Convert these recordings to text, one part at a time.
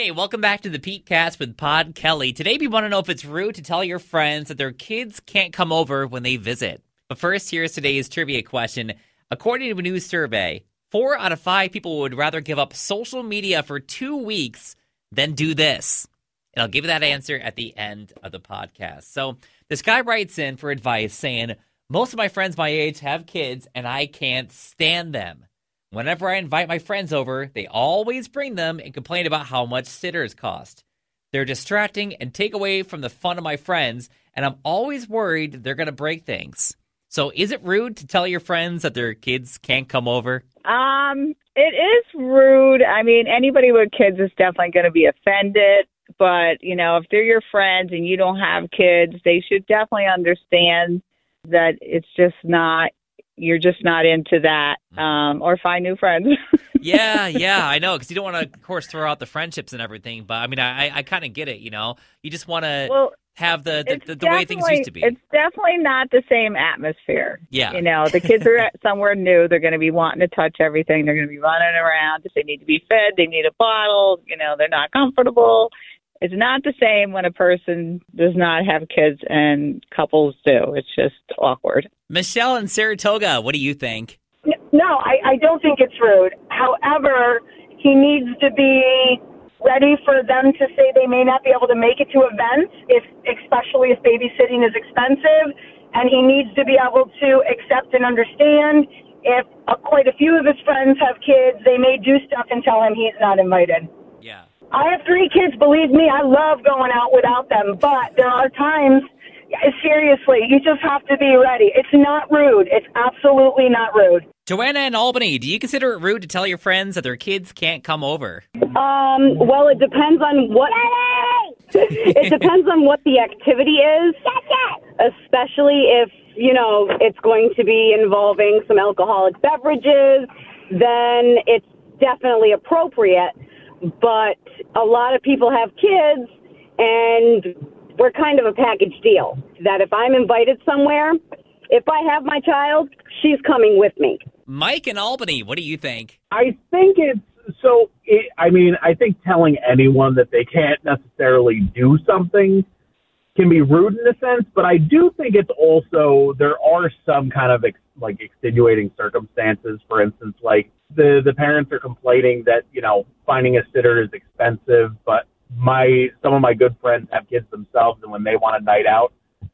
Hey, welcome back to the Pete Cast with Pod Kelly. Today we want to know if it's rude to tell your friends that their kids can't come over when they visit. But first, here's today's trivia question. According to a new survey, four out of five people would rather give up social media for two weeks than do this. And I'll give you that answer at the end of the podcast. So this guy writes in for advice saying, Most of my friends my age have kids and I can't stand them. Whenever I invite my friends over, they always bring them and complain about how much sitters cost. They're distracting and take away from the fun of my friends, and I'm always worried they're going to break things. So, is it rude to tell your friends that their kids can't come over? Um, it is rude. I mean, anybody with kids is definitely going to be offended. But, you know, if they're your friends and you don't have kids, they should definitely understand that it's just not you're just not into that Mm-hmm. um or find new friends yeah, yeah, I know, because you don't want to, of course, throw out the friendships and everything. But I mean, I, I kind of get it. You know, you just want to well have the the, the, the way things used to be. it's definitely not the same atmosphere Yeah. you know the kids are somewhere new they're going to be wanting to touch everything they're going to be running around if they need to be fed they need a bottle you know they're not comfortable it's not the same when a person does not have kids and couples do it's just awkward Michelle in Saratoga, what do you think? No, I, I don't think it's rude. However, he needs to be ready for them to say they may not be able to make it to events, if especially if babysitting is expensive, and he needs to be able to accept and understand if uh, quite a few of his friends have kids, they may do stuff and tell him he's not invited. I have three kids. Believe me, I love going out without them. But there are times, seriously, you just have to be ready. It's not rude. It's absolutely not rude. Joanna in Albany, do you consider it rude to tell your friends that their kids can't come over? Um, well, it depends on what. it depends on what the activity is, especially if you know it's going to be involving some alcoholic beverages. Then it's definitely appropriate. But a lot of people have kids, and we're kind of a package deal. That if I'm invited somewhere, if I have my child, she's coming with me. Mike in Albany, what do you think? I think it's so. It, I mean, I think telling anyone that they can't necessarily do something can be rude in a sense, but I do think it's also there are some kind of ex, like extenuating circumstances. For instance, like the the parents are complaining that you know finding a sitter is expensive, but my some of my good friends have kids themselves, and when they want a night out,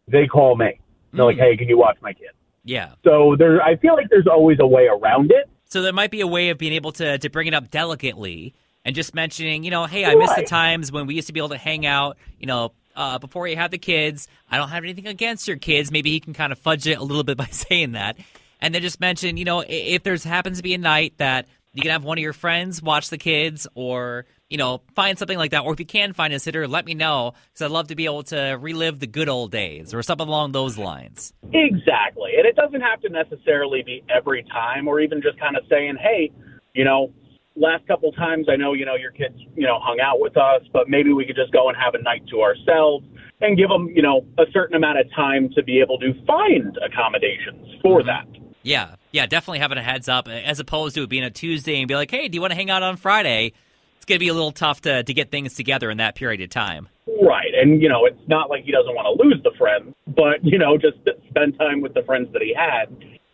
they call me. They're like, "Hey, can you watch my kid?" Yeah. So there, I feel like there's always a way around it. So there might be a way of being able to to bring it up delicately and just mentioning, you know, hey, I miss the times when we used to be able to hang out, you know, uh, before you have the kids. I don't have anything against your kids. Maybe he can kind of fudge it a little bit by saying that. And then just mention, you know, if there's happens to be a night that you can have one of your friends watch the kids or, you know, find something like that. Or if you can find a sitter, let me know because I'd love to be able to relive the good old days or something along those lines. Exactly. And it doesn't have to necessarily be every time or even just kind of saying, hey, you know, last couple times I know, you know, your kids, you know, hung out with us, but maybe we could just go and have a night to ourselves and give them, you know, a certain amount of time to be able to find accommodations for mm-hmm. that. Yeah, yeah, definitely having a heads up as opposed to it being a Tuesday and be like, hey, do you want to hang out on Friday? It's going to be a little tough to, to get things together in that period of time. Right. And, you know, it's not like he doesn't want to lose the friends, but, you know, just spend time with the friends that he had,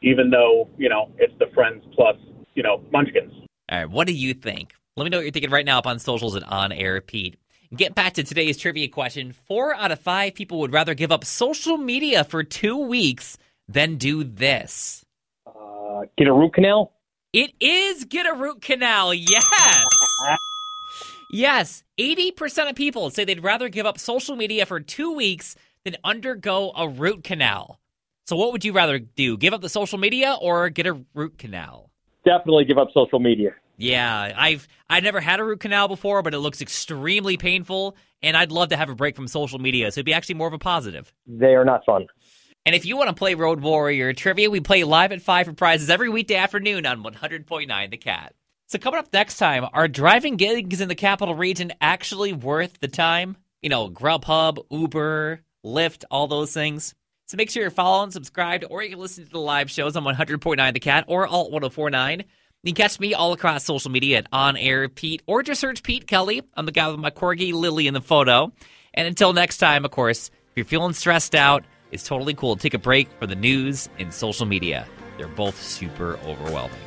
even though, you know, it's the friends plus, you know, munchkins. All right, what do you think? Let me know what you're thinking right now up on socials and On Air Pete. Get back to today's trivia question. Four out of five people would rather give up social media for two weeks than do this. Uh, get a root canal? It is get a root canal. Yes. yes. 80% of people say they'd rather give up social media for two weeks than undergo a root canal. So, what would you rather do? Give up the social media or get a root canal? Definitely give up social media. Yeah, I've I've never had a root canal before, but it looks extremely painful, and I'd love to have a break from social media. So it'd be actually more of a positive. They are not fun. And if you want to play Road Warrior trivia, we play live at 5 for prizes every weekday afternoon on 100.9 The Cat. So, coming up next time, are driving gigs in the capital region actually worth the time? You know, Grubhub, Uber, Lyft, all those things. So, make sure you're following, subscribed, or you can listen to the live shows on 100.9 The Cat or Alt 1049. You can catch me all across social media at On Air Pete, or just search Pete Kelly. I'm the guy with my corgi Lily in the photo. And until next time, of course, if you're feeling stressed out, it's totally cool. Take a break for the news and social media. They're both super overwhelming.